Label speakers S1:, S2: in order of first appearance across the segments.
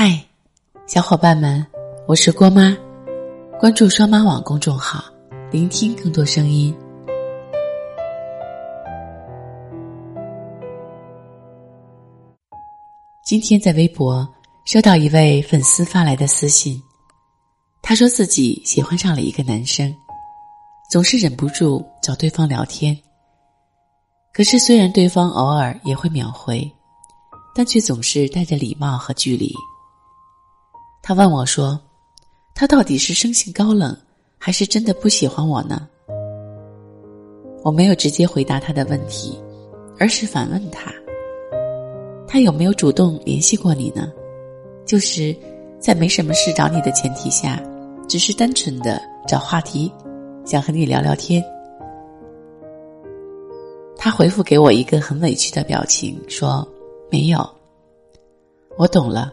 S1: 嗨，小伙伴们，我是郭妈，关注双妈网公众号，聆听更多声音。今天在微博收到一位粉丝发来的私信，他说自己喜欢上了一个男生，总是忍不住找对方聊天。可是虽然对方偶尔也会秒回，但却总是带着礼貌和距离。他问我说：“他到底是生性高冷，还是真的不喜欢我呢？”我没有直接回答他的问题，而是反问他。他有没有主动联系过你呢？就是在没什么事找你的前提下，只是单纯的找话题，想和你聊聊天。他回复给我一个很委屈的表情，说：“没有。”我懂了，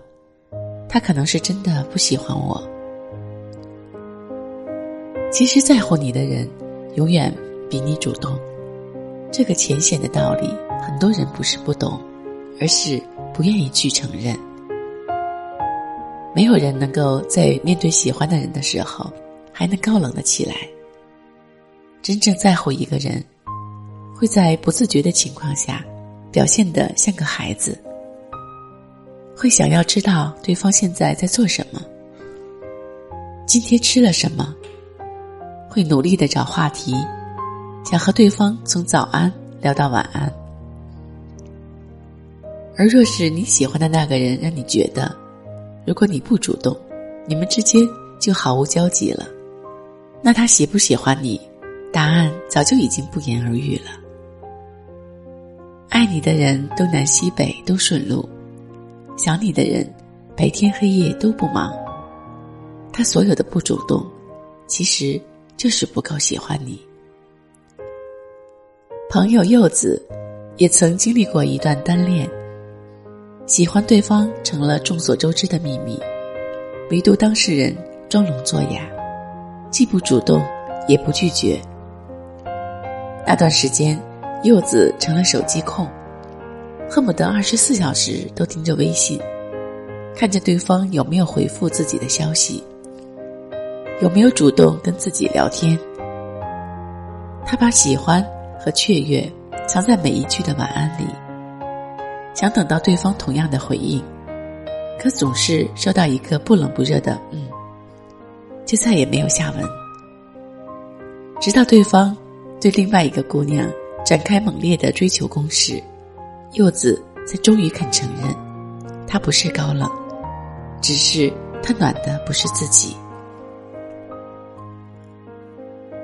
S1: 他可能是真的不喜欢我。其实，在乎你的人，永远比你主动。这个浅显的道理，很多人不是不懂。而是不愿意去承认。没有人能够在面对喜欢的人的时候还能高冷的起来。真正在乎一个人，会在不自觉的情况下表现得像个孩子，会想要知道对方现在在做什么，今天吃了什么，会努力的找话题，想和对方从早安聊到晚安。而若是你喜欢的那个人让你觉得，如果你不主动，你们之间就毫无交集了，那他喜不喜欢你，答案早就已经不言而喻了。爱你的人东南西北都顺路，想你的人白天黑夜都不忙。他所有的不主动，其实就是不够喜欢你。朋友柚子也曾经历过一段单恋。喜欢对方成了众所周知的秘密，唯独当事人装聋作哑，既不主动，也不拒绝。那段时间，柚子成了手机控，恨不得二十四小时都盯着微信，看着对方有没有回复自己的消息，有没有主动跟自己聊天。他把喜欢和雀跃藏在每一句的晚安里。想等到对方同样的回应，可总是收到一个不冷不热的“嗯”，就再也没有下文。直到对方对另外一个姑娘展开猛烈的追求攻势，柚子才终于肯承认，他不是高冷，只是他暖的不是自己。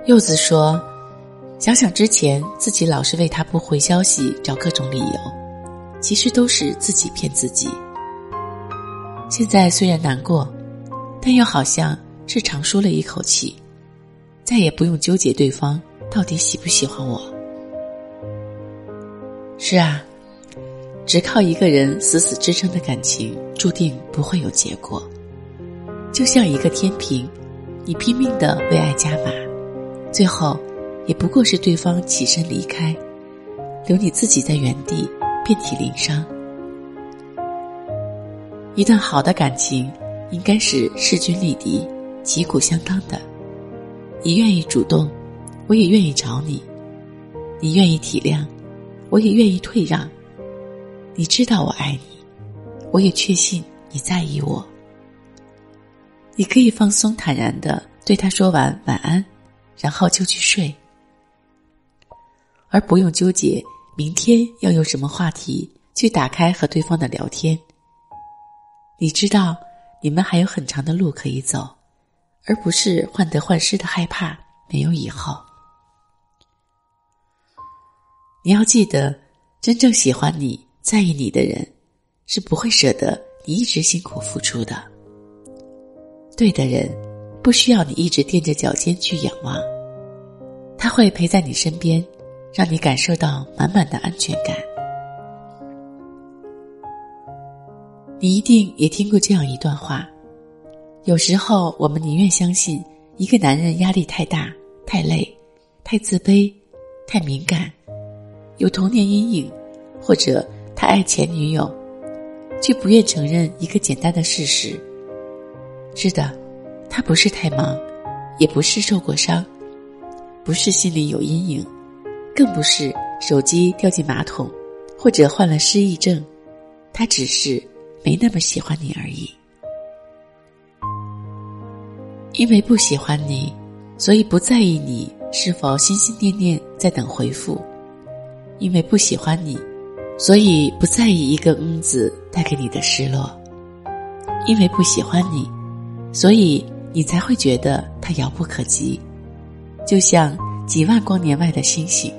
S1: 柚子说：“想想之前自己老是为他不回消息找各种理由。”其实都是自己骗自己。现在虽然难过，但又好像是长舒了一口气，再也不用纠结对方到底喜不喜欢我。是啊，只靠一个人死死支撑的感情，注定不会有结果。就像一个天平，你拼命的为爱加码，最后也不过是对方起身离开，留你自己在原地。遍体鳞伤。一段好的感情，应该是势均力敌、旗鼓相当的。你愿意主动，我也愿意找你；你愿意体谅，我也愿意退让。你知道我爱你，我也确信你在意我。你可以放松坦然的对他说完晚安，然后就去睡，而不用纠结。明天要用什么话题去打开和对方的聊天？你知道，你们还有很长的路可以走，而不是患得患失的害怕没有以后。你要记得，真正喜欢你在意你的人，是不会舍得你一直辛苦付出的。对的人，不需要你一直踮着脚尖去仰望，他会陪在你身边。让你感受到满满的安全感。你一定也听过这样一段话：有时候，我们宁愿相信一个男人压力太大、太累、太自卑、太敏感，有童年阴影，或者他爱前女友，却不愿承认一个简单的事实：是的，他不是太忙，也不是受过伤，不是心里有阴影，更不是手机掉进马桶，或者患了失忆症。他只是没那么喜欢你而已。因为不喜欢你，所以不在意你是否心心念念在等回复；因为不喜欢你，所以不在意一个“嗯”字带给你的失落；因为不喜欢你，所以你才会觉得他遥不可及，就像几万光年外的星星。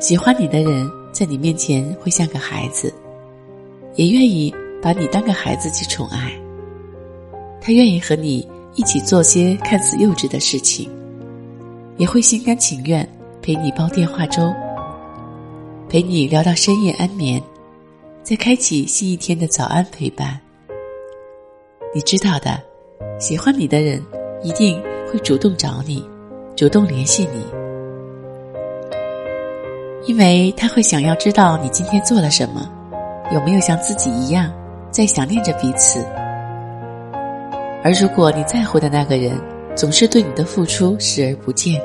S1: 喜欢你的人在你面前会像个孩子，也愿意把你当个孩子去宠爱。他愿意和你一起做些看似幼稚的事情，也会心甘情愿陪你煲电话粥，陪你聊到深夜安眠，再开启新一天的早安陪伴。你知道的，喜欢你的人一定会主动找你，主动联系你，因为他会想要知道你今天做了什么，有没有像自己一样在想念着彼此。而如果你在乎的那个人总是对你的付出视而不见，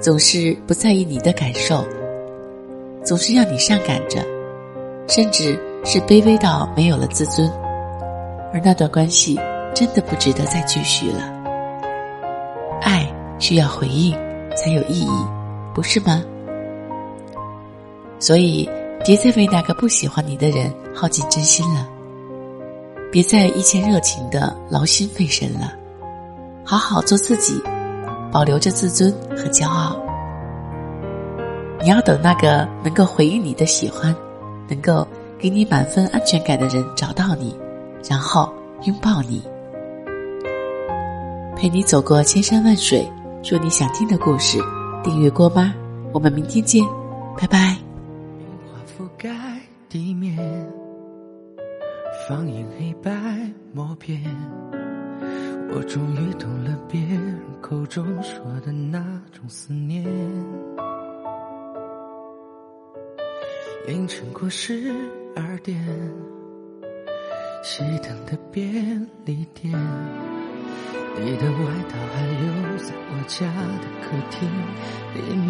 S1: 总是不在意你的感受，总是让你上赶着，甚至是卑微到没有了自尊，而那段关系真的不值得再继续了。爱需要回应才有意义，不是吗？所以，别再为那个不喜欢你的人耗尽真心了。别再一腔热情的劳心费神了，好好做自己，保留着自尊和骄傲。你要等那个能够回应你的喜欢，能够给你满分安全感的人找到你，然后拥抱你，陪你走过千山万水，说你想听的故事。订阅郭妈，我们明天见，拜拜。
S2: 放映黑白默片，我终于懂了别人口中说的那种思念。凌晨过十二点，熄灯的便利店，你的外套还留在我家的客厅里面。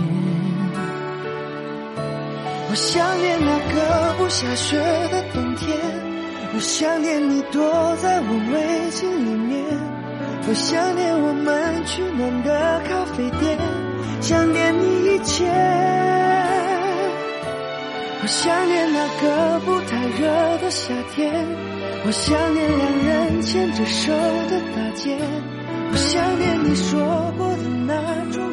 S2: 我想念那个不下雪的冬天。我想念你躲在我围巾里面，我想念我们取暖的咖啡店，想念你一切。我想念那个不太热的夏天，我想念两人牵着手的大街，我想念你说过的那种。